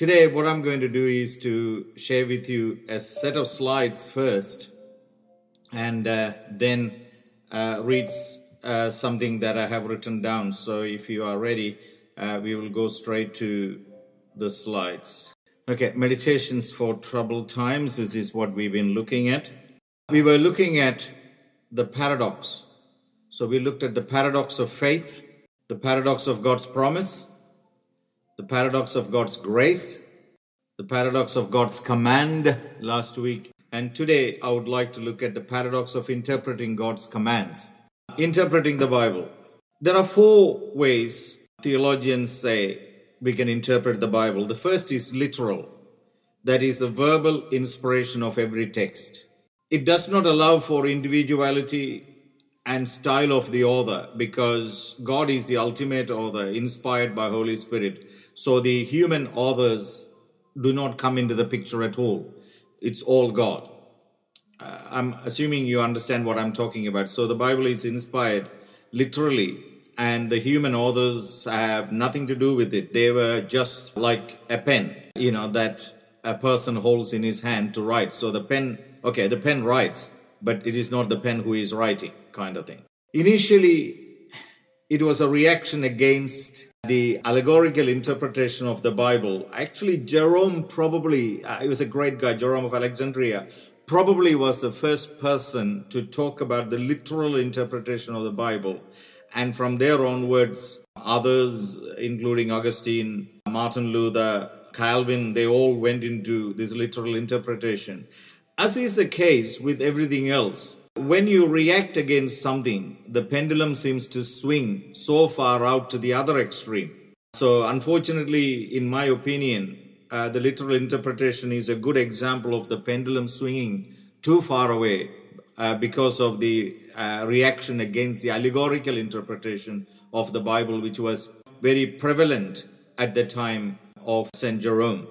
Today, what I'm going to do is to share with you a set of slides first and uh, then uh, read uh, something that I have written down. So, if you are ready, uh, we will go straight to the slides. Okay, meditations for troubled times. This is what we've been looking at. We were looking at the paradox. So, we looked at the paradox of faith, the paradox of God's promise, the paradox of God's grace, the paradox of God's command last week. And today I would like to look at the paradox of interpreting God's commands. Interpreting the Bible. There are four ways theologians say we can interpret the Bible. The first is literal, that is, the verbal inspiration of every text. It does not allow for individuality and style of the author because God is the ultimate author, inspired by Holy Spirit. So the human authors do not come into the picture at all. It's all God. Uh, I'm assuming you understand what I'm talking about. So the Bible is inspired literally, and the human authors have nothing to do with it. They were just like a pen, you know, that a person holds in his hand to write. So the pen, okay, the pen writes, but it is not the pen who is writing, kind of thing. Initially, it was a reaction against the allegorical interpretation of the Bible. Actually, Jerome probably, uh, he was a great guy, Jerome of Alexandria, probably was the first person to talk about the literal interpretation of the Bible. And from there onwards, others, including Augustine, Martin Luther, Calvin, they all went into this literal interpretation. As is the case with everything else, when you react against something, the pendulum seems to swing so far out to the other extreme. So, unfortunately, in my opinion, uh, the literal interpretation is a good example of the pendulum swinging too far away uh, because of the uh, reaction against the allegorical interpretation of the Bible, which was very prevalent at the time of St. Jerome.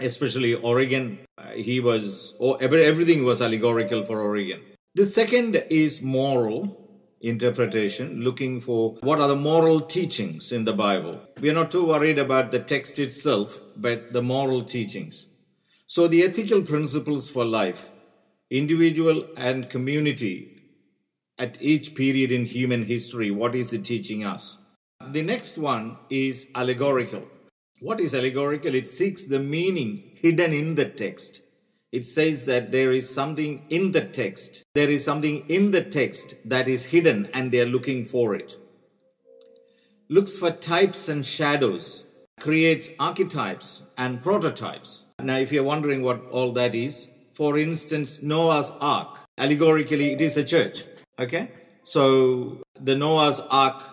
Especially Origen, uh, he was, oh, everything was allegorical for Origen. The second is moral interpretation, looking for what are the moral teachings in the Bible. We are not too worried about the text itself, but the moral teachings. So, the ethical principles for life, individual and community, at each period in human history, what is it teaching us? The next one is allegorical. What is allegorical? It seeks the meaning hidden in the text it says that there is something in the text. There is something in the text that is hidden and they are looking for it. Looks for types and shadows, creates archetypes and prototypes. Now, if you're wondering what all that is, for instance, Noah's Ark, allegorically, it is a church. Okay? So, the Noah's Ark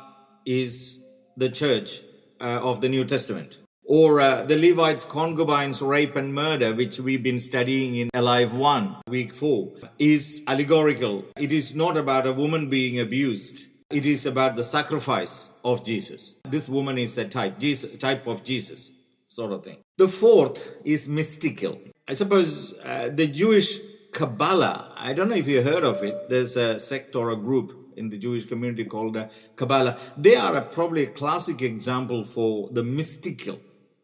is the church uh, of the New Testament or uh, the Levites' concubines' rape and murder, which we've been studying in Alive 1, week 4, is allegorical. It is not about a woman being abused. It is about the sacrifice of Jesus. This woman is a type, Jesus, type of Jesus, sort of thing. The fourth is mystical. I suppose uh, the Jewish Kabbalah, I don't know if you heard of it. There's a sect or a group in the Jewish community called uh, Kabbalah. They are a, probably a classic example for the mystical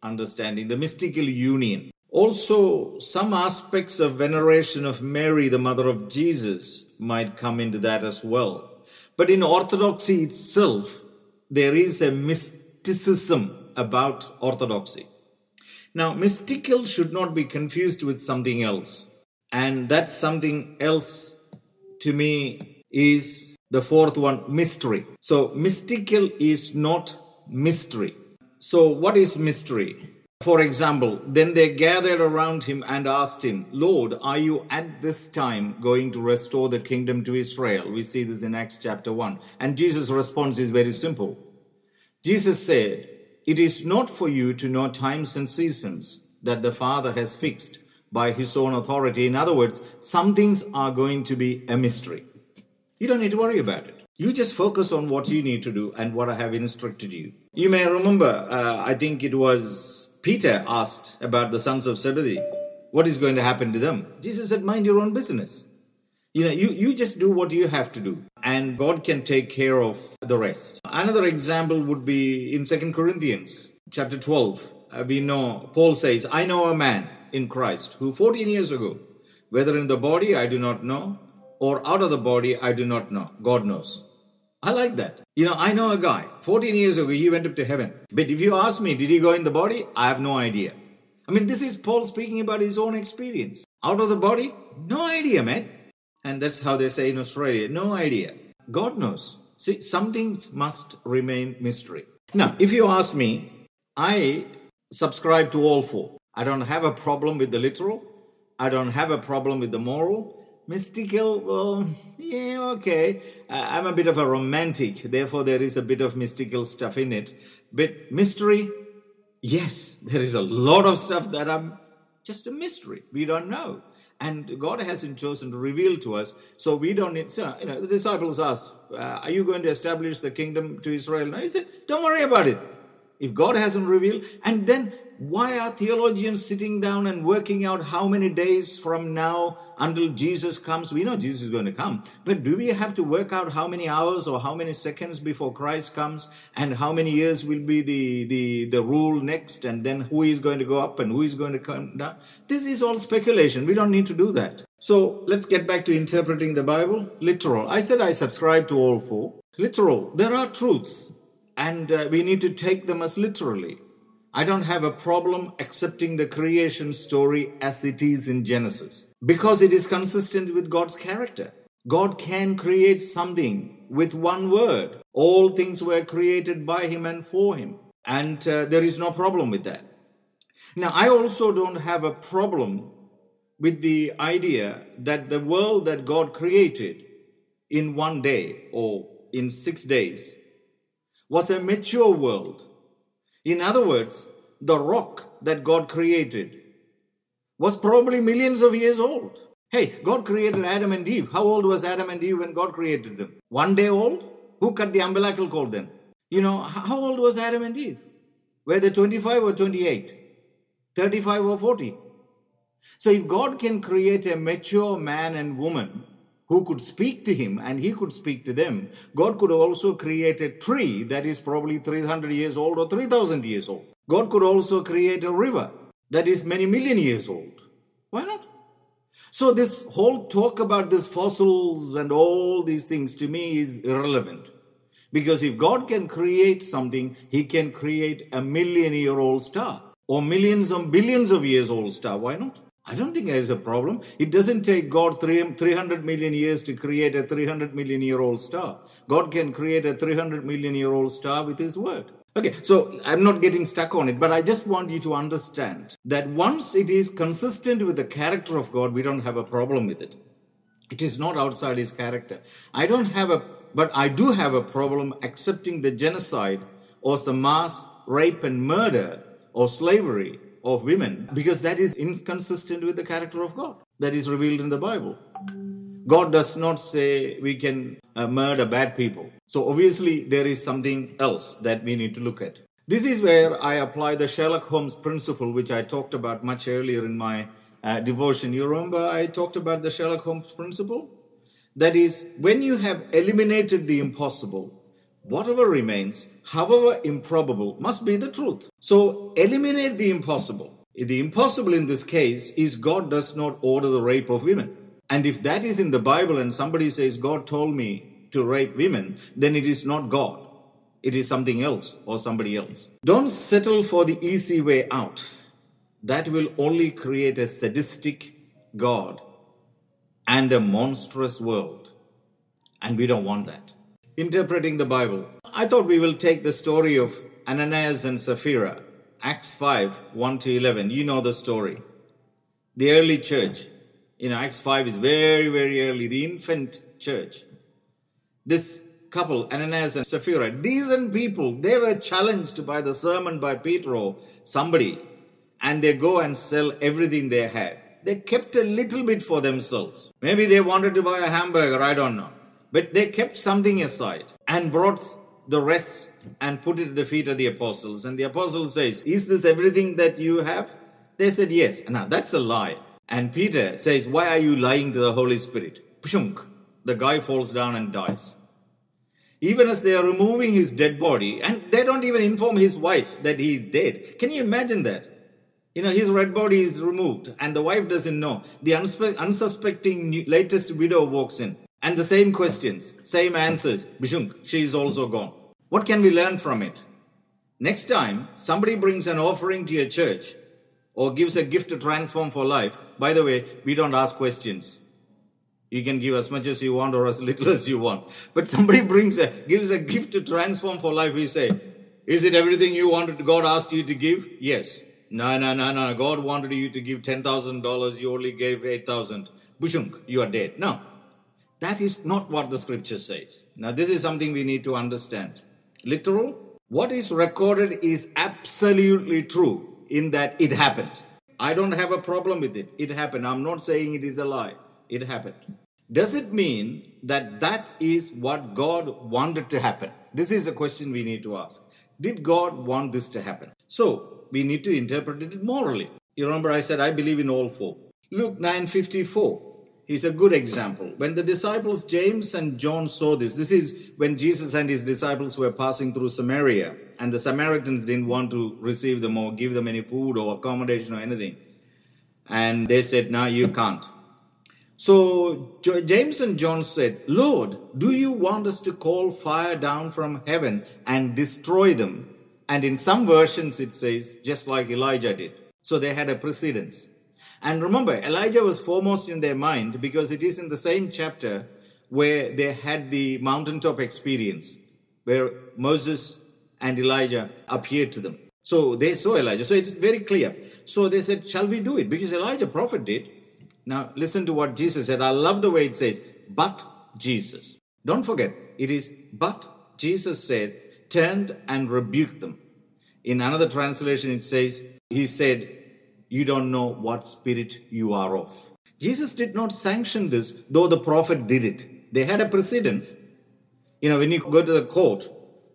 understanding, the mystical union. Also, some aspects of veneration of Mary, the mother of Jesus, might come into that as well. But in Orthodoxy itself, there is a mysticism about Orthodoxy. Now, mystical should not be confused with something else. And that something else to me is the fourth one mystery. So, mystical is not mystery. So, what is mystery? For example, then they gathered around him and asked him, Lord, are you at this time going to restore the kingdom to Israel? We see this in Acts chapter 1. And Jesus' response is very simple. Jesus said, It is not for you to know times and seasons that the Father has fixed by his own authority. In other words, some things are going to be a mystery. You don't need to worry about it. You just focus on what you need to do and what I have instructed you. You may remember, uh, I think it was Peter asked about the sons of Zebedee. What is going to happen to them? Jesus said, mind your own business. You know, you, you just do what you have to do and God can take care of the rest. Another example would be in Second Corinthians chapter 12. uh, we know, Paul says, I know a man in Christ who 14 years ago, whether in the body I do not know, or out of the body I do not know. God knows. I like that. You know, I know a guy, 14 years ago, he went up to heaven. But if you ask me, did he go in the body? I have no idea. I mean, this is Paul speaking about his own experience. Out of the body? No idea, man. And that's how they say in Australia no idea. God knows. See, some things must remain mystery. Now, if you ask me, I subscribe to all four. I don't have a problem with the literal. I don't have a problem with the moral. Mystical, well, yeah, okay. Uh, I'm a bit of a romantic, therefore, there is a bit of mystical stuff in it. But mystery, yes, there is a lot of stuff that I'm just a mystery. We don't know. And God hasn't chosen to reveal to us, so we don't need. So, you know, the disciples asked, uh, "Are you going to establish the kingdom to Israel?" No, he said, "Don't worry about it. If God hasn't revealed, and then why are theologians sitting down and working out how many days from now until Jesus comes? We know Jesus is going to come, but do we have to work out how many hours or how many seconds before Christ comes and how many years will be the, the, the rule next and then who is going to go up and who is going to come down? This is all speculation. We don't need to do that. So let's get back to interpreting the Bible. Literal. I said I subscribe to all four. Literal. There are truths and uh, we need to take them as literally. I don't have a problem accepting the creation story as it is in Genesis because it is consistent with God's character. God can create something with one word. All things were created by Him and for Him. And uh, there is no problem with that. Now, I also don't have a problem with the idea that the world that God created in one day or in six days was a mature world in other words, the rock that God created was probably millions of years old. Hey, God created Adam and Eve. How old was Adam and Eve when God created them? One day old? Who cut the umbilical cord then? You know, how old was Adam and Eve? Were they 25 or 28? 35 or 40? So if God can create a mature man and woman who could speak to him and he could speak to them, God could also create a tree that is probably 300 years old or 3000 years old. God could also create a river that is many million years old. Why not? So this whole talk about these fossils and all these things to me is irrelevant. Because if God can create something, he can create a million year old star or millions and billions of years old star. Why not? I don't think there's a problem. It doesn't take God 300 million years to create a 300 million year old star. God can create a 300 million year old star with His word. Okay, so I'm not getting stuck on it, but I just want you to understand that once it is consistent with the character of God, we don't have a problem with it. It is not outside His character. I don't have a, but I do have a problem accepting the genocide or the mass rape and murder or slavery of women because that is inconsistent with the character of God that is revealed in the Bible. God does not say we can uh, murder bad people. So obviously there is something else that we need to look at. This is where I apply the Sherlock Holmes principle, which I talked about much earlier in my uh, devotion. You remember I talked about the Sherlock Holmes principle? That is, when you have eliminated the impossible, whatever remains, however improbable, must be the truth. So eliminate the impossible. The impossible in this case is God does not order the rape of women. And if that is in the Bible and somebody says, God told me to rape women, then it is not God. It is something else or somebody else. Don't settle for the easy way out. That will only create a sadistic God and a monstrous world. And we don't want that interpreting the Bible. I thought we will take the story of Ananias and Sapphira, Acts 5 1 to 11. You know the story. The early church, you know, Acts 5 is very, very early, the infant church. This couple, Ananias and Sapphira, decent people, they were challenged by the sermon by Peter or somebody, and they go and sell everything they had. They kept a little bit for themselves. Maybe they wanted to buy a hamburger, I don't know. But they kept something aside and brought the rest and put it at the feet of the apostles. And the apostle says, Is this everything that you have? They said, Yes. Now that's a lie. And Peter says, Why are you lying to the Holy Spirit? Pshunk. The guy falls down and dies. Even as they are removing his dead body, and they don't even inform his wife that he is dead. Can you imagine that? You know, his red body is removed, and the wife doesn't know. The unsuspecting latest widow walks in, and the same questions, same answers. Bishunk, she is also gone. What can we learn from it? Next time somebody brings an offering to your church or gives a gift to transform for life, by the way, we don't ask questions. You can give as much as you want or as little as you want. But somebody brings a gives a gift to transform for life, we say, Is it everything you wanted God asked you to give? Yes. No, no, no, no. God wanted you to give ten thousand dollars, you only gave eight thousand. Bushunk, you are dead. No. That is not what the scripture says. Now, this is something we need to understand. Literal, what is recorded is absolutely true in that it happened. I don't have a problem with it. It happened. I'm not saying it is a lie. It happened. Does it mean that that is what God wanted to happen? This is a question we need to ask. Did God want this to happen? So we need to interpret it morally. You remember I said I believe in all four. Luke 9:54 is a good example. When the disciples James and John saw this, this is when Jesus and his disciples were passing through Samaria, and the Samaritans didn't want to receive them or give them any food or accommodation or anything. And they said, No, you can't. So James and John said, Lord, do you want us to call fire down from heaven and destroy them? And in some versions it says, just like Elijah did. So they had a precedence. And remember, Elijah was foremost in their mind because it is in the same chapter where they had the mountaintop experience, where Moses and Elijah appeared to them. So they saw Elijah. So it's very clear. So they said, Shall we do it? Because Elijah prophet did. Now listen to what Jesus said. I love the way it says, but Jesus. Don't forget, it is but Jesus said, turned and rebuked them. In another translation, it says, He said, You don't know what spirit you are of. Jesus did not sanction this, though the prophet did it. They had a precedence. You know, when you go to the court,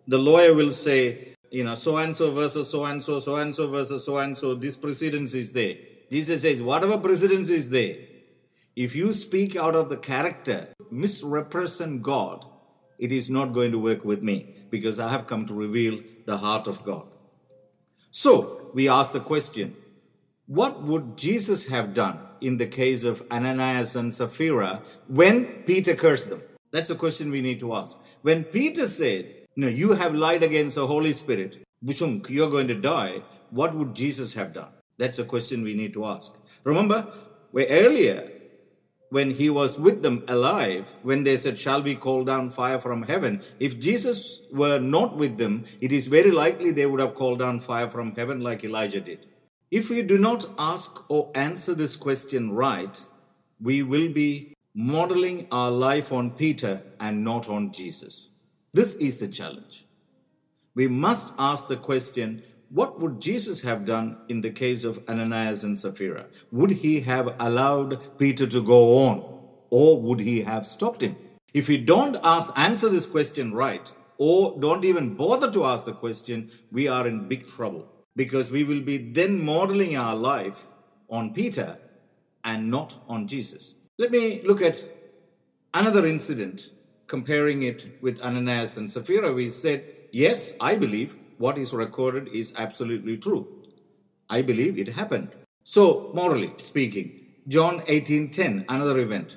the lawyer will say, you know, so and so versus so and so, so and so versus so and so, this precedence is there. Jesus says, whatever precedence is there, if you speak out of the character, misrepresent God, it is not going to work with me because I have come to reveal the heart of God. So we ask the question what would Jesus have done in the case of Ananias and Sapphira when Peter cursed them? That's a question we need to ask. When Peter said, No, you have lied against the Holy Spirit, Bushunk, you're going to die, what would Jesus have done? That's a question we need to ask. Remember, where earlier, when he was with them alive, when they said, Shall we call down fire from heaven? If Jesus were not with them, it is very likely they would have called down fire from heaven like Elijah did. If we do not ask or answer this question right, we will be modeling our life on Peter and not on Jesus. This is the challenge. We must ask the question what would Jesus have done in the case of Ananias and Sapphira? Would he have allowed Peter to go on or would he have stopped him? If we don't ask, answer this question right or don't even bother to ask the question, we are in big trouble because we will be then modeling our life on Peter and not on Jesus. Let me look at another incident comparing it with Ananias and Sapphira. We said, yes, I believe what is recorded is absolutely true. I believe it happened. So, morally speaking, John 18:10, another event.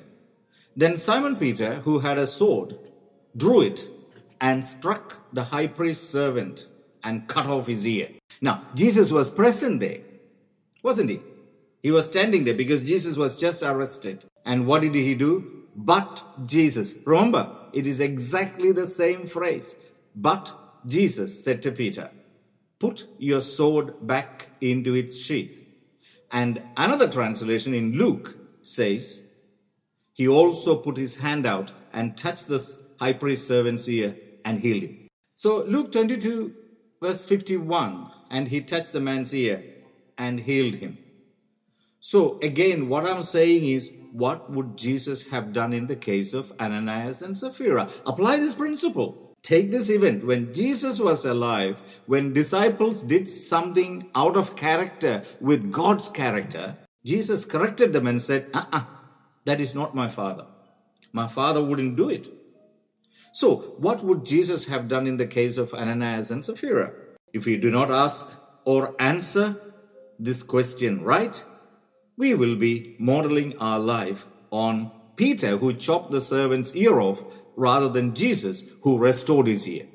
Then Simon Peter, who had a sword, drew it and struck the high priest's servant and cut off his ear. Now, Jesus was present there, wasn't he? He was standing there because Jesus was just arrested. And what did he do? But Jesus. Remember, it is exactly the same phrase. But Jesus said to Peter, Put your sword back into its sheath. And another translation in Luke says, He also put his hand out and touched the high priest's servant's ear and healed him. So Luke 22, verse 51, and he touched the man's ear and healed him. So again, what I'm saying is, what would Jesus have done in the case of Ananias and Sapphira? Apply this principle. Take this event when Jesus was alive, when disciples did something out of character with God's character, Jesus corrected them and said, uh uh that is not my father. My father wouldn't do it. So, what would Jesus have done in the case of Ananias and Sapphira? If we do not ask or answer this question right, we will be modeling our life on Peter, who chopped the servant's ear off, rather than Jesus, who restored his ear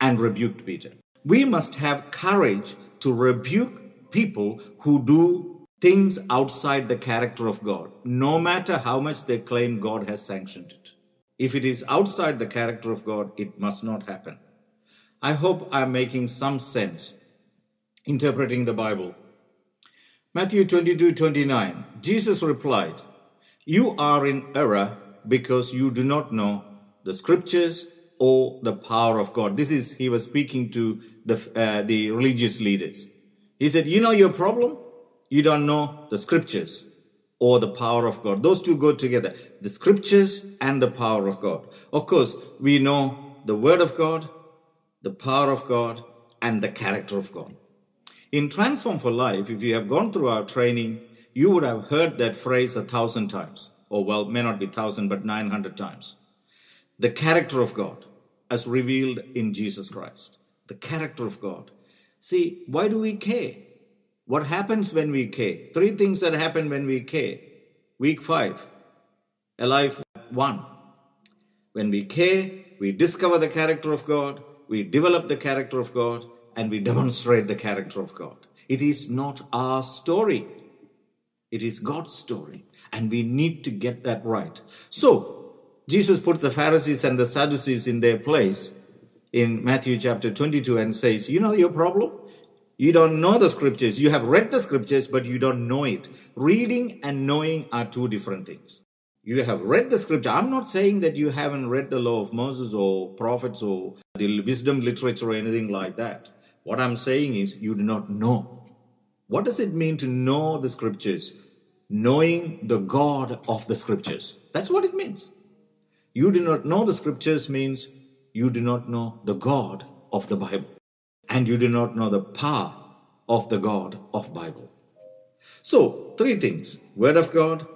and rebuked Peter. We must have courage to rebuke people who do things outside the character of God, no matter how much they claim God has sanctioned it. If it is outside the character of God, it must not happen. I hope I'm making some sense interpreting the Bible. Matthew 22 29, Jesus replied, You are in error because you do not know the scriptures or the power of God. This is, he was speaking to the, uh, the religious leaders. He said, You know your problem? You don't know the scriptures or the power of God. Those two go together the scriptures and the power of God. Of course, we know the word of God, the power of God, and the character of God. In Transform for Life, if you have gone through our training, you would have heard that phrase a thousand times, or well, may not be thousand, but 900 times. The character of God as revealed in Jesus Christ. The character of God. See, why do we care? What happens when we care? Three things that happen when we care. Week five, alive one. When we care, we discover the character of God, we develop the character of God, and we demonstrate the character of God. It is not our story, it is God's story, and we need to get that right. So, Jesus puts the Pharisees and the Sadducees in their place in Matthew chapter 22 and says, You know your problem? You don't know the scriptures. You have read the scriptures, but you don't know it. Reading and knowing are two different things. You have read the scripture. I'm not saying that you haven't read the law of Moses or prophets or the wisdom literature or anything like that. What I'm saying is you do not know. What does it mean to know the scriptures? Knowing the God of the scriptures. That's what it means. You do not know the scriptures means you do not know the God of the Bible. And you do not know the power of the God of Bible. So, three things. Word of God,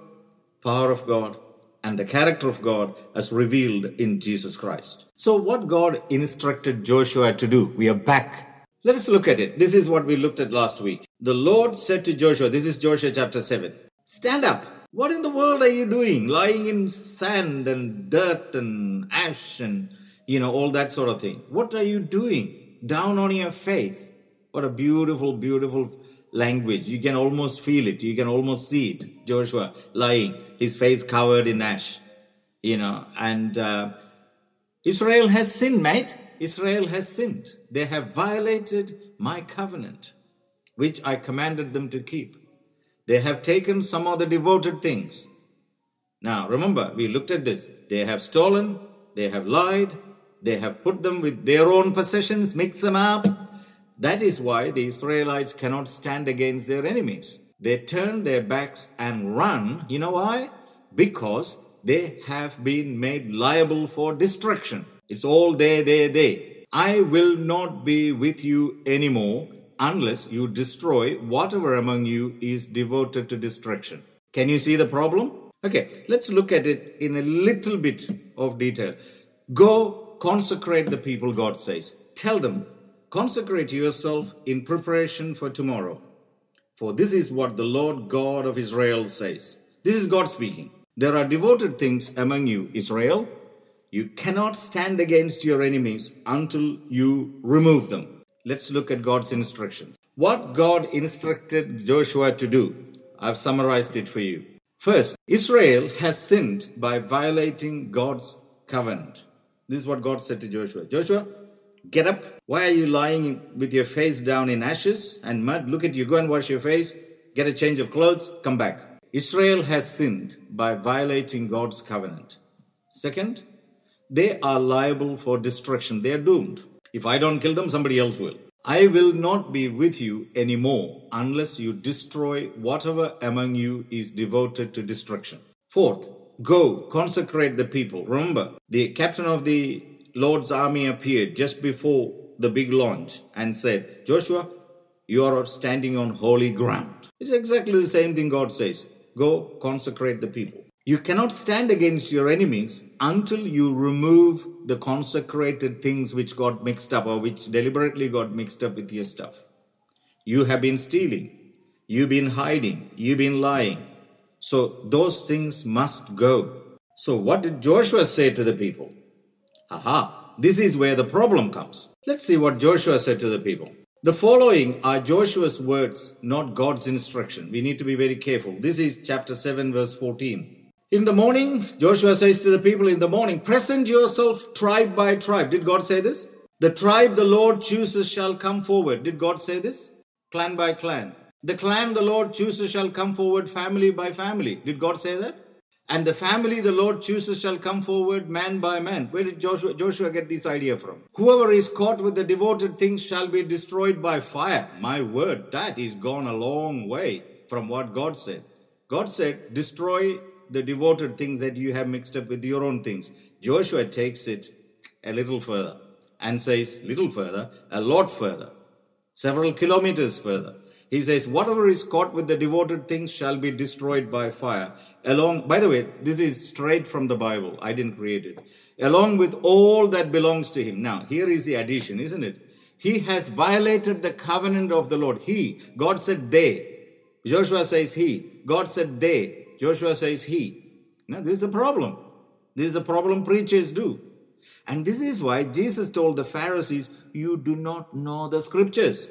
power of God, and the character of God as revealed in Jesus Christ. So, what God instructed Joshua to do, we are back. Let us look at it. This is what we looked at last week. The Lord said to Joshua, this is Joshua chapter 7, stand up. What in the world are you doing? Lying in sand and dirt and ash and, you know, all that sort of thing. What are you doing? Down on your face. What a beautiful, beautiful language. You can almost feel it. You can almost see it. Joshua lying, his face covered in ash, you know, and uh, Israel has sinned, mate. Israel has sinned. They have violated my covenant, which I commanded them to keep. They have taken some of the devoted things. Now, remember, we looked at this. They have stolen, they have lied, they have put them with their own possessions, mixed them up. That is why the Israelites cannot stand against their enemies. They turn their backs and run. You know why? Because they have been made liable for destruction. It's all they, they, they. I will not be with you anymore unless you destroy whatever among you is devoted to destruction. Can you see the problem? Okay, let's look at it in a little bit of detail. Go consecrate the people, God says. Tell them, consecrate yourself in preparation for tomorrow. For this is what the Lord God of Israel says. This is God speaking. There are devoted things among you, Israel. You cannot stand against your enemies until you remove them. Let's look at God's instructions. What God instructed Joshua to do, I've summarized it for you. First, Israel has sinned by violating God's covenant. This is what God said to Joshua Joshua, get up. Why are you lying with your face down in ashes and mud? Look at you. Go and wash your face. Get a change of clothes. Come back. Israel has sinned by violating God's covenant. Second, they are liable for destruction. They are doomed. If I don't kill them, somebody else will. I will not be with you anymore unless you destroy whatever among you is devoted to destruction. Fourth, go consecrate the people. Remember, the captain of the Lord's army appeared just before the big launch and said, Joshua, you are standing on holy ground. It's exactly the same thing God says. Go consecrate the people. You cannot stand against your enemies until you remove the consecrated things which got mixed up or which deliberately got mixed up with your stuff. You have been stealing. You've been hiding. You've been lying. So those things must go. So what did Joshua say to the people? Aha, this is where the problem comes. Let's see what Joshua said to the people. The following are Joshua's words, not God's instruction. We need to be very careful. This is chapter 7, verse 14. In the morning, Joshua says to the people in the morning, present yourself tribe by tribe. Did God say this? The tribe the Lord chooses shall come forward. Did God say this? Clan by clan. The clan the Lord chooses shall come forward family by family. Did God say that? And the family the Lord chooses shall come forward man by man. Where did Joshua, Joshua get this idea from? Whoever is caught with the devoted things shall be destroyed by fire. My word, that is gone a long way from what God said. God said, destroy the devoted things that you have mixed up with your own things. Joshua takes it a little further and says, little further, a lot further, several kilometers further. He says, whatever is caught with the devoted things shall be destroyed by fire. Along, by the way, this is straight from the Bible. I didn't create it. Along with all that belongs to him. Now, here is the addition, isn't it? He has violated the covenant of the Lord. He, God said they. Joshua says he. God said they. Joshua says he. Now, this is a problem. This is a problem preachers do. And this is why Jesus told the Pharisees, You do not know the scriptures.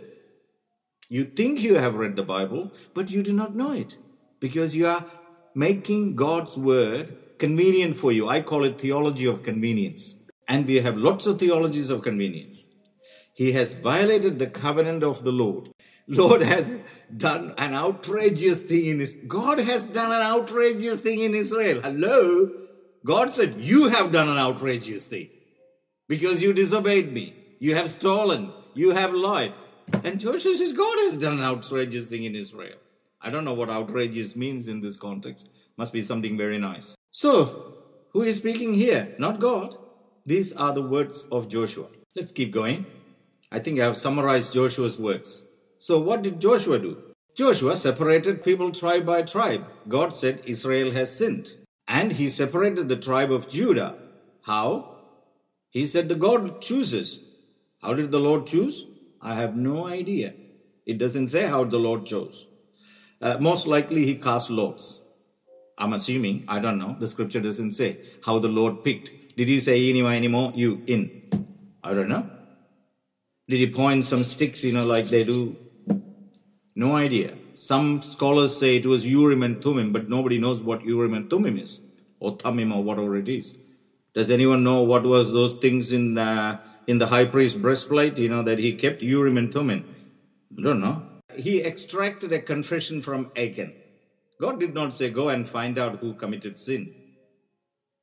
You think you have read the Bible, but you do not know it because you are making God's word convenient for you. I call it theology of convenience. And we have lots of theologies of convenience. He has violated the covenant of the Lord. Lord has done an outrageous thing in Israel. God has done an outrageous thing in Israel. Hello? God said, You have done an outrageous thing because you disobeyed me. You have stolen. You have lied. And Joshua says, God has done an outrageous thing in Israel. I don't know what outrageous means in this context. Must be something very nice. So, who is speaking here? Not God. These are the words of Joshua. Let's keep going. I think I have summarized Joshua's words. So what did Joshua do? Joshua separated people tribe by tribe. God said Israel has sinned. And he separated the tribe of Judah. How? He said the God chooses. How did the Lord choose? I have no idea. It doesn't say how the Lord chose. Uh, most likely he cast lots. I'm assuming, I don't know. The scripture doesn't say how the Lord picked. Did he say, any, any more, you in? I don't know. Did he point some sticks, you know, like they do no idea. Some scholars say it was Urim and Thummim, but nobody knows what Urim and Thummim is, or Thummim, or whatever it is. Does anyone know what was those things in uh, in the high priest breastplate? You know that he kept Urim and Thummim. I don't know. He extracted a confession from Achan. God did not say go and find out who committed sin.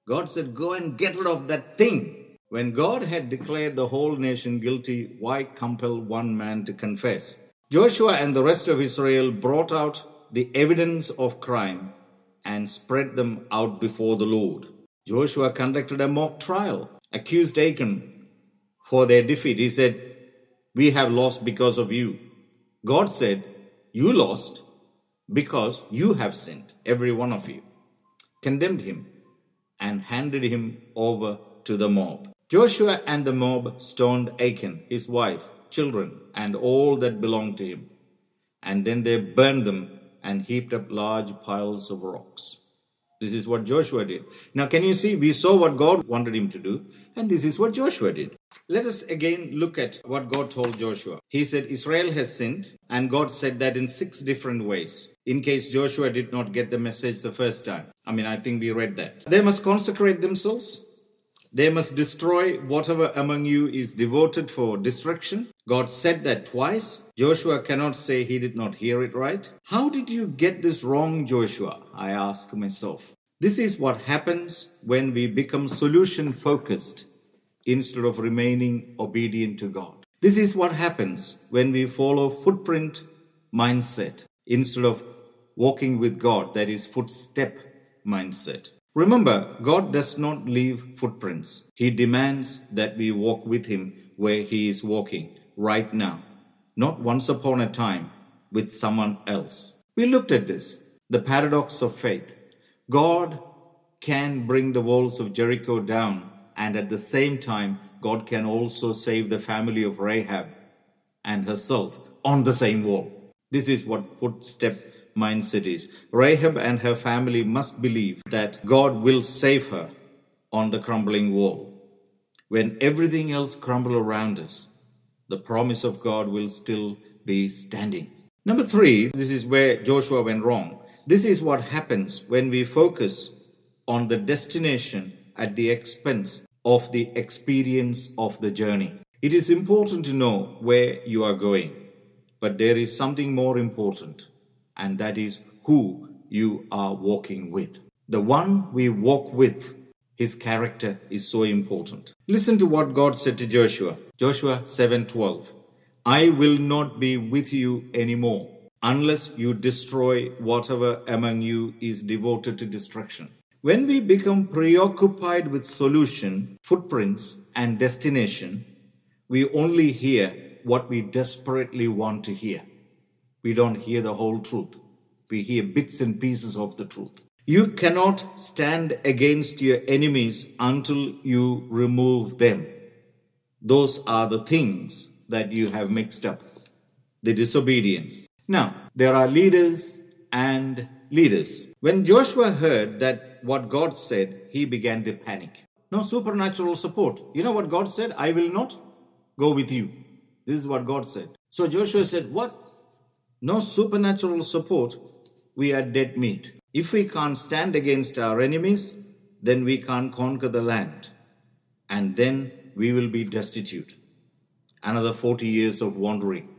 God said go and get rid of that thing. When God had declared the whole nation guilty, why compel one man to confess? Joshua and the rest of Israel brought out the evidence of crime and spread them out before the Lord. Joshua conducted a mock trial, accused Achan for their defeat. He said, We have lost because of you. God said, You lost because you have sinned, every one of you. Condemned him and handed him over to the mob. Joshua and the mob stoned Achan, his wife, children, and all that belonged to him. And then they burned them and heaped up large piles of rocks. This is what Joshua did. Now, can you see? We saw what God wanted him to do, and this is what Joshua did. Let us again look at what God told Joshua. He said, Israel has sinned, and God said that in six different ways. In case Joshua did not get the message the first time. I mean, I think we read that. They must consecrate themselves. They must destroy whatever among you is devoted for destruction. God said that twice. Joshua cannot say he did not hear it right. How did you get this wrong, Joshua? I ask myself. This is what happens when we become solution focused instead of remaining obedient to God. This is what happens when we follow footprint mindset instead of walking with God, that is footstep mindset. Remember, God does not leave footprints. He demands that we walk with Him where He is walking right now, not once upon a time with someone else. We looked at this, the paradox of faith. God can bring the walls of Jericho down, and at the same time, God can also save the family of Rahab and herself on the same wall. This is what footstep mindset is. Rahab and her family must believe that God will save her on the crumbling wall. When everything else crumbles around us, the promise of God will still be standing. Number three, this is where Joshua went wrong. This is what happens when we focus on the destination at the expense of the experience of the journey. It is important to know where you are going, but there is something more important, and that is who you are walking with. The one we walk with, his character is so important. Listen to what God said to Joshua. Joshua 7:12. I will not be with you anymore unless you destroy whatever among you is devoted to destruction. When we become preoccupied with solution, footprints, and destination, we only hear what we desperately want to hear. We don't hear the whole truth. We hear bits and pieces of the truth. You cannot stand against your enemies until you remove them. Those are the things that you have mixed up. The disobedience. Now, there are leaders and leaders. When Joshua heard that what God said, he began to panic. No supernatural support. You know what God said? I will not go with you. This is what God said. So Joshua said, What? No supernatural support. We are dead meat. If we can't stand against our enemies, then we can't conquer the land. And then we will be destitute. Another 40 years of wandering.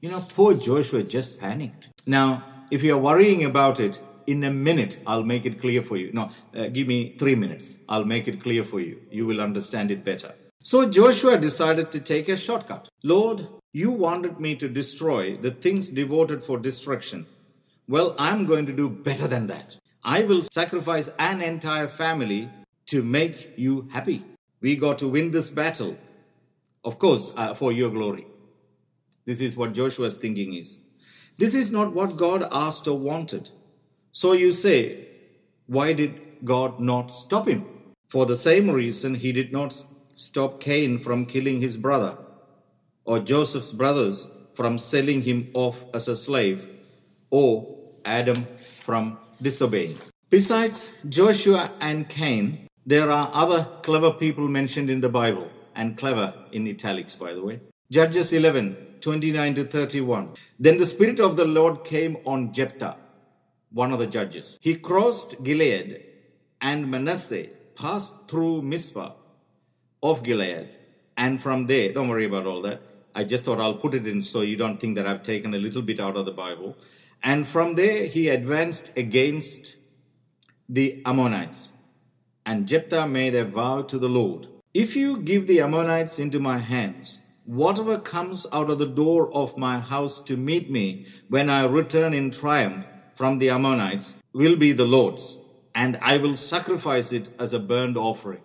You know, poor Joshua just panicked. Now, if you're worrying about it, in a minute, I'll make it clear for you. No, uh, give me three minutes. I'll make it clear for you. You will understand it better. So Joshua decided to take a shortcut. Lord, you wanted me to destroy the things devoted for destruction. Well, I'm going to do better than that. I will sacrifice an entire family to make you happy. We got to win this battle, of course, uh, for your glory. This is what Joshua's thinking is. This is not what God asked or wanted. So you say, why did God not stop him? For the same reason, he did not stop Cain from killing his brother, or Joseph's brothers from selling him off as a slave, or Adam from disobeying. Besides Joshua and Cain, there are other clever people mentioned in the Bible, and clever in italics, by the way. Judges 11 29 to 31. Then the Spirit of the Lord came on Jephthah, one of the judges. He crossed Gilead, and Manasseh passed through Mizpah of Gilead. And from there, don't worry about all that. I just thought I'll put it in so you don't think that I've taken a little bit out of the Bible. And from there, he advanced against the Ammonites. And Jephthah made a vow to the Lord If you give the Ammonites into my hands, whatever comes out of the door of my house to meet me when I return in triumph from the Ammonites will be the Lord's, and I will sacrifice it as a burnt offering.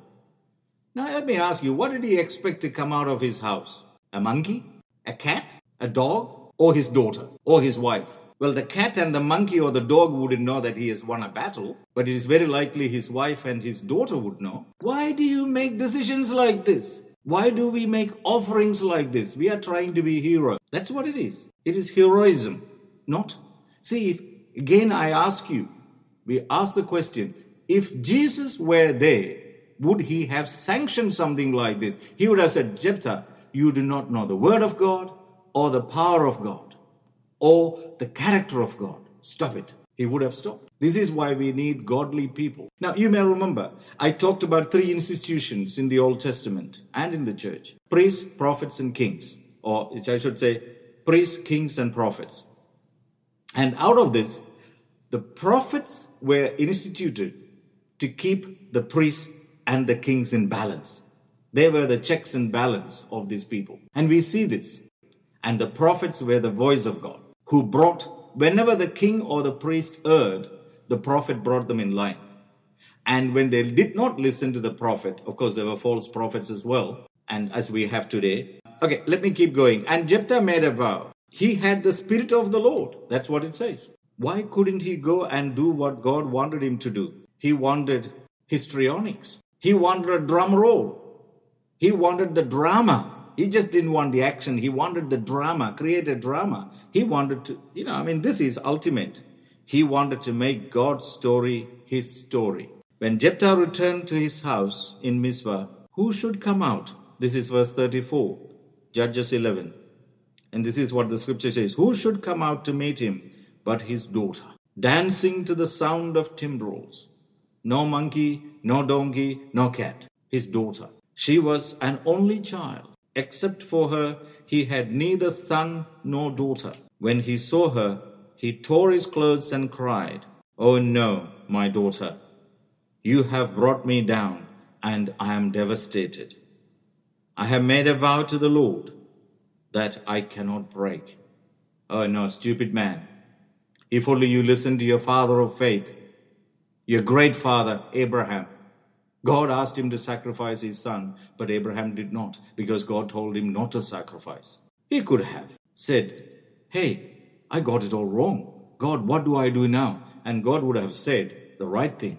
Now, let me ask you, what did he expect to come out of his house? A monkey? A cat? A dog? Or his daughter? Or his wife? Well, the cat and the monkey or the dog wouldn't know that he has won a battle, but it is very likely his wife and his daughter would know. Why do you make decisions like this? Why do we make offerings like this? We are trying to be heroes. That's what it is. It is heroism, not. See, if, again, I ask you, we ask the question if Jesus were there, would he have sanctioned something like this? He would have said, Jephthah, you do not know the word of God or the power of God or the character of God. Stop it. He would have stopped. This is why we need godly people. Now, you may remember, I talked about three institutions in the Old Testament and in the church priests, prophets, and kings. Or which I should say, priests, kings, and prophets. And out of this, the prophets were instituted to keep the priests and the kings in balance. They were the checks and balance of these people. And we see this. And the prophets were the voice of God, who brought, whenever the king or the priest erred, the prophet brought them in line. And when they did not listen to the prophet, of course, there were false prophets as well, and as we have today. Okay, let me keep going. And Jephthah made a vow. He had the spirit of the Lord. That's what it says. Why couldn't he go and do what God wanted him to do? He wanted histrionics. He wanted a drum roll. He wanted the drama. He just didn't want the action. He wanted the drama, create a drama. He wanted to, you know, I mean, this is ultimate. He wanted to make God's story his story. When Jephthah returned to his house in Mizpah, who should come out? This is verse 34, Judges 11. And this is what the scripture says Who should come out to meet him but his daughter, dancing to the sound of timbrels? No monkey, no donkey, no cat, his daughter. She was an only child. Except for her, he had neither son nor daughter. When he saw her, he tore his clothes and cried, Oh no, my daughter, you have brought me down, and I am devastated. I have made a vow to the Lord that I cannot break. Oh no, stupid man. If only you listen to your father of faith, your great father, Abraham. God asked him to sacrifice his son, but Abraham did not because God told him not to sacrifice. He could have said, Hey, I got it all wrong. God, what do I do now? And God would have said the right thing.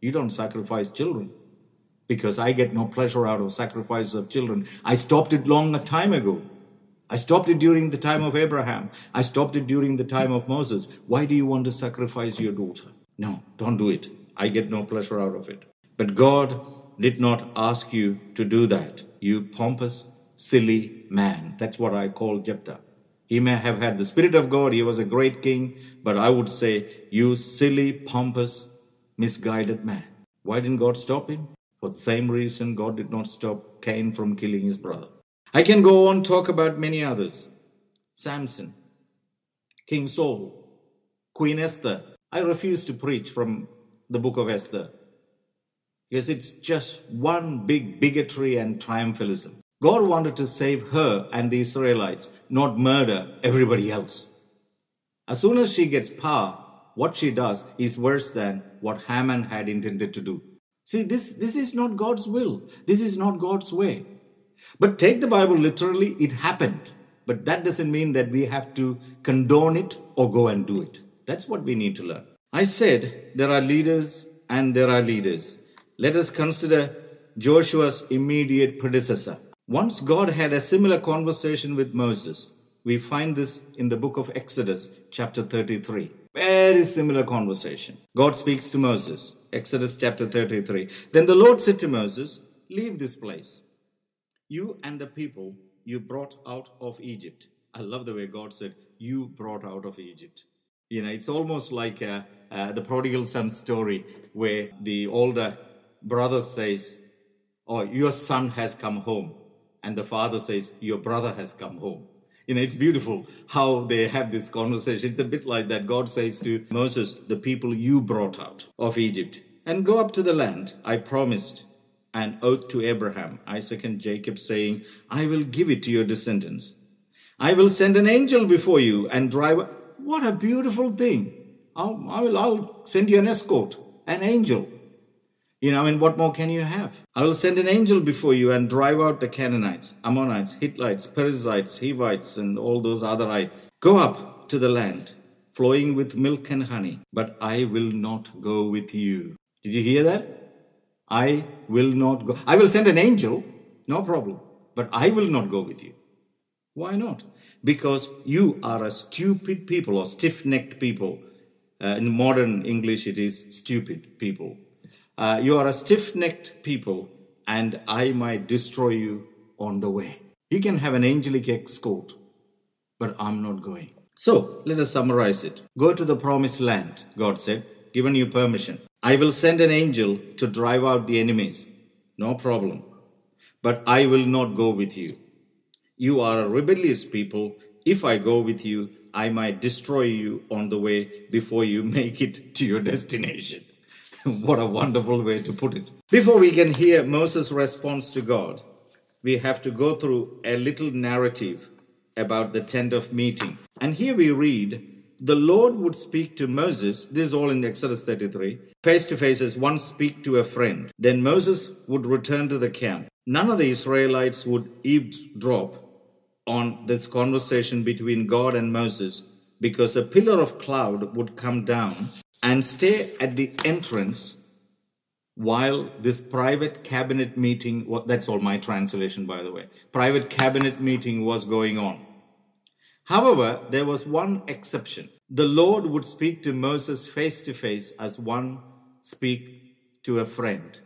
You don't sacrifice children because I get no pleasure out of sacrifices of children. I stopped it long a time ago. I stopped it during the time of Abraham. I stopped it during the time of Moses. Why do you want to sacrifice your daughter? No, don't do it. I get no pleasure out of it. But God did not ask you to do that. You pompous, silly man. That's what I call Jephthah. He may have had the Spirit of God, he was a great king, but I would say, you silly, pompous, misguided man. Why didn't God stop him? For the same reason God did not stop Cain from killing his brother. I can go on talk about many others. Samson, King Saul, Queen Esther. I refuse to preach from the book of Esther because it's just one big bigotry and triumphalism. God wanted to save her and the Israelites, not murder everybody else. As soon as she gets power, what she does is worse than what Haman had intended to do. See, this, this is not God's will. This is not God's way. But take the Bible literally, it happened. But that doesn't mean that we have to condone it or go and do it. That's what we need to learn. I said there are leaders and there are leaders. Let us consider Joshua's immediate predecessor. Once God had a similar conversation with Moses. We find this in the book of Exodus, chapter 33. Very similar conversation. God speaks to Moses, Exodus chapter 33. Then the Lord said to Moses, Leave this place. You and the people you brought out of Egypt. I love the way God said, You brought out of Egypt. You know, it's almost like uh, uh, the prodigal son story where the older brother says, Oh, your son has come home and the father says, Your brother has come home. You know, it's beautiful how they have this conversation. It's a bit like that. God says to Moses, The people you brought out of Egypt, and go up to the land I promised an oath to Abraham, Isaac, and Jacob, saying, I will give it to your descendants. I will send an angel before you and drive. What a beautiful thing. I'll, I will, I'll send you an escort, an angel. You know, I mean, what more can you have? I will send an angel before you and drive out the Canaanites, Ammonites, Hittites, Perizzites, Hivites, and all those otherites. Go up to the land flowing with milk and honey, but I will not go with you. Did you hear that? I will not go. I will send an angel, no problem, but I will not go with you. Why not? Because you are a stupid people or stiff necked people. Uh, in modern English, it is stupid people. Uh, you are a stiff necked people, and I might destroy you on the way. You can have an angelic escort, but I'm not going. So let us summarize it. Go to the promised land, God said, given you permission. I will send an angel to drive out the enemies. No problem. But I will not go with you. You are a rebellious people. If I go with you, I might destroy you on the way before you make it to your destination. what a wonderful way to put it. Before we can hear Moses' response to God, we have to go through a little narrative about the tent of meeting. And here we read, the Lord would speak to Moses, this is all in Exodus 33, face to face as one speak to a friend. Then Moses would return to the camp. None of the Israelites would eavesdrop on this conversation between God and Moses because a pillar of cloud would come down and stay at the entrance while this private cabinet meeting, that's all my translation, by the way, private cabinet meeting was going on. However, there was one exception. The Lord would speak to Moses face to face as one speak to a friend.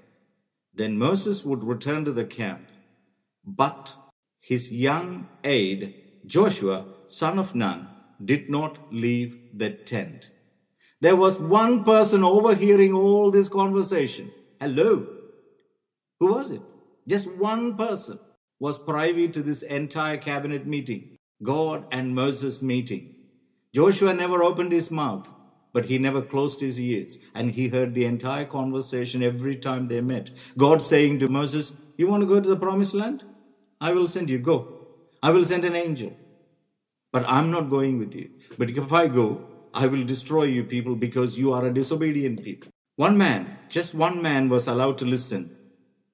Then Moses would return to the camp. But his young aide, Joshua, son of Nun, did not leave the tent. There was one person overhearing all this conversation. Hello. Who was it? Just one person was privy to this entire cabinet meeting, God and Moses meeting. Joshua never opened his mouth, but he never closed his ears, and he heard the entire conversation every time they met. God saying to Moses, You want to go to the promised land? I will send you. Go. I will send an angel. But I'm not going with you. But if I go, I will destroy you people because you are a disobedient people. One man, just one man, was allowed to listen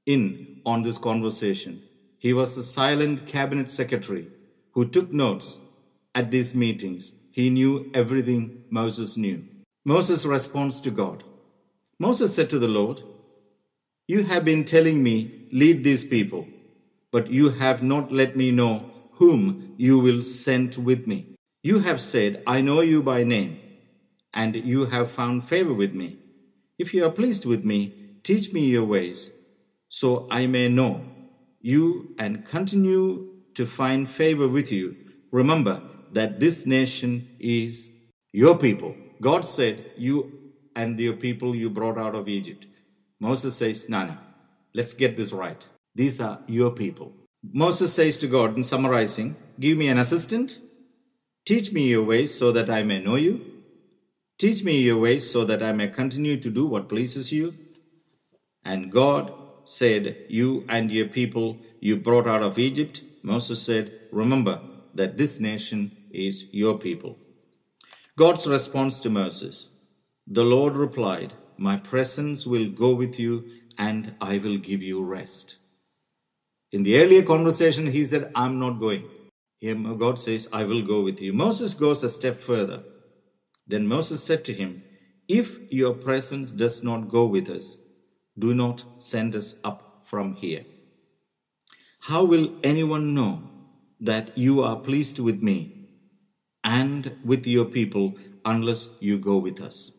in on this conversation. He was the silent cabinet secretary who took notes at these meetings. He knew everything Moses knew. Moses' response to God Moses said to the Lord, You have been telling me, lead these people, but you have not let me know whom you will send with me. You have said, I know you by name, and you have found favor with me. If you are pleased with me, teach me your ways, so I may know you and continue to find favor with you. Remember that this nation is your people. God said, You and your people you brought out of Egypt. Moses says, no, let's get this right. These are your people. Moses says to God, in summarizing, Give me an assistant, teach me your ways so that I may know you, teach me your ways so that I may continue to do what pleases you. And God said, You and your people you brought out of Egypt. Moses said, Remember that this nation is your people. God's response to Moses The Lord replied, My presence will go with you, and I will give you rest. In the earlier conversation, he said, I'm not going. Here, God says, I will go with you. Moses goes a step further. Then Moses said to him, If your presence does not go with us, do not send us up from here. How will anyone know that you are pleased with me and with your people unless you go with us?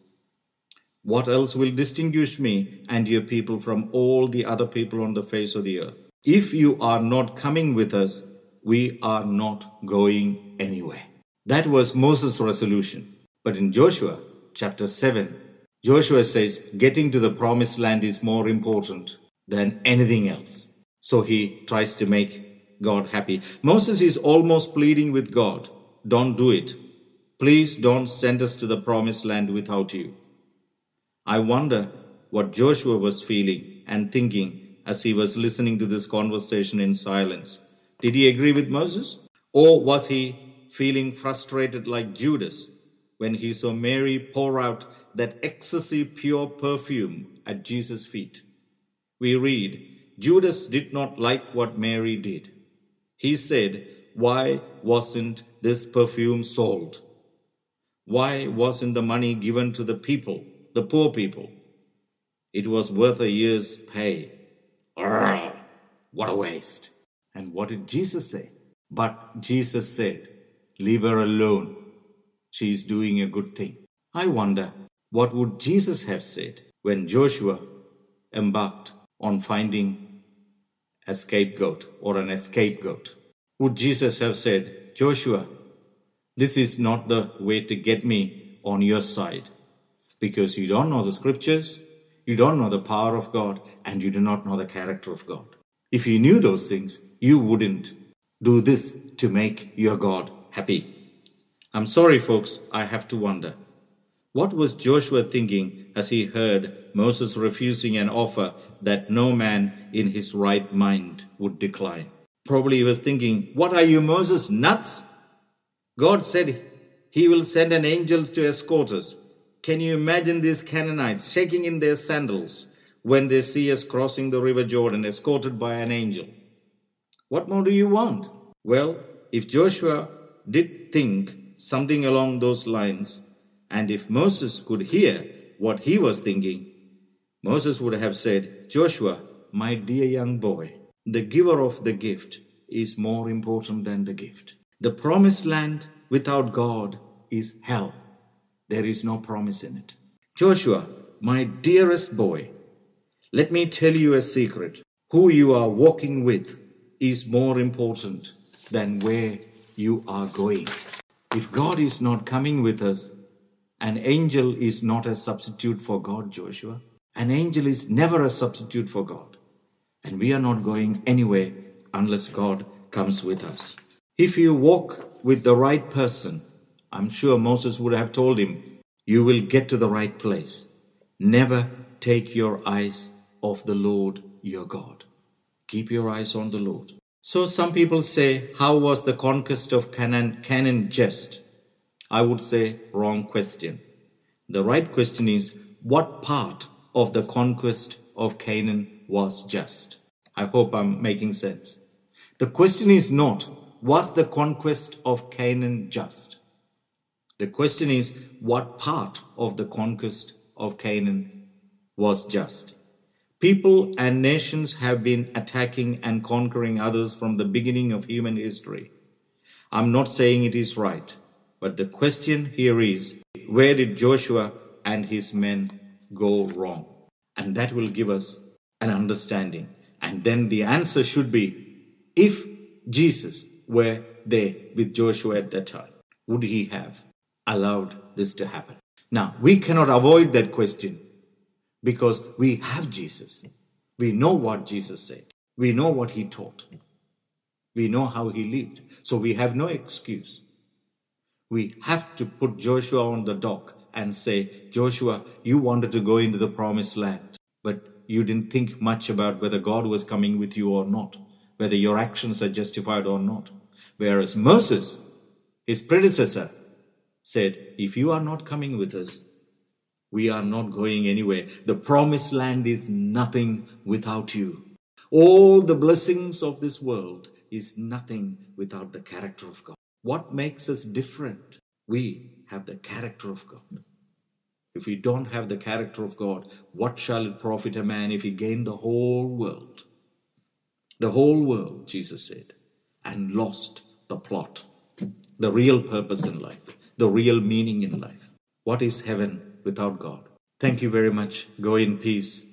What else will distinguish me and your people from all the other people on the face of the earth? If you are not coming with us, we are not going anywhere. That was Moses' resolution. But in Joshua chapter 7, Joshua says getting to the promised land is more important than anything else. So he tries to make God happy. Moses is almost pleading with God don't do it. Please don't send us to the promised land without you. I wonder what Joshua was feeling and thinking as he was listening to this conversation in silence. Did he agree with Moses? Or was he feeling frustrated like Judas when he saw Mary pour out that excessive pure perfume at Jesus' feet? We read, Judas did not like what Mary did. He said, Why wasn't this perfume sold? Why wasn't the money given to the people, the poor people? It was worth a year's pay. Arrgh, what a waste. And what did Jesus say? But Jesus said, Leave her alone. She is doing a good thing. I wonder what would Jesus have said when Joshua embarked on finding a scapegoat or an scapegoat? Would Jesus have said, Joshua, this is not the way to get me on your side because you don't know the scriptures, you don't know the power of God and you do not know the character of God. If you knew those things, you wouldn't do this to make your God happy. I'm sorry, folks, I have to wonder. What was Joshua thinking as he heard Moses refusing an offer that no man in his right mind would decline? Probably he was thinking, What are you, Moses, nuts? God said he will send an angel to escort us. Can you imagine these Canaanites shaking in their sandals when they see us crossing the river Jordan escorted by an angel? What more do you want? Well, if Joshua did think something along those lines, and if Moses could hear what he was thinking, Moses would have said, Joshua, my dear young boy, the giver of the gift is more important than the gift. The promised land without God is hell. There is no promise in it. Joshua, my dearest boy, let me tell you a secret. Who you are walking with is more important than where you are going. If God is not coming with us, an angel is not a substitute for God, Joshua. An angel is never a substitute for God. And we are not going anywhere unless God comes with us. If you walk with the right person, I'm sure Moses would have told him, you will get to the right place. Never take your eyes off the Lord your God. Keep your eyes on the Lord. So some people say, how was the conquest of Canaan, Canaan just? I would say wrong question. The right question is, what part of the conquest of Canaan was just? I hope I'm making sense. The question is not, was the conquest of Canaan just? The question is, what part of the conquest of Canaan was just? People and nations have been attacking and conquering others from the beginning of human history. I'm not saying it is right, but the question here is, where did Joshua and his men go wrong? And that will give us an understanding. And then the answer should be, if Jesus were there with Joshua at that time, would he have allowed this to happen? Now, we cannot avoid that question because we have Jesus. We know what Jesus said. We know what he taught. We know how he lived. So we have no excuse. We have to put Joshua on the dock and say, Joshua, you wanted to go into the promised land, but you didn't think much about whether God was coming with you or not, whether your actions are justified or not. Whereas Moses, his predecessor, said, If you are not coming with us, we are not going anywhere. The promised land is nothing without you. All the blessings of this world is nothing without the character of God. What makes us different? We have the character of God. If we don't have the character of God, what shall it profit a man if he gain the whole world? The whole world, Jesus said, and lost the plot, the real purpose in life, the real meaning in life. What is heaven without God? Thank you very much. Go in peace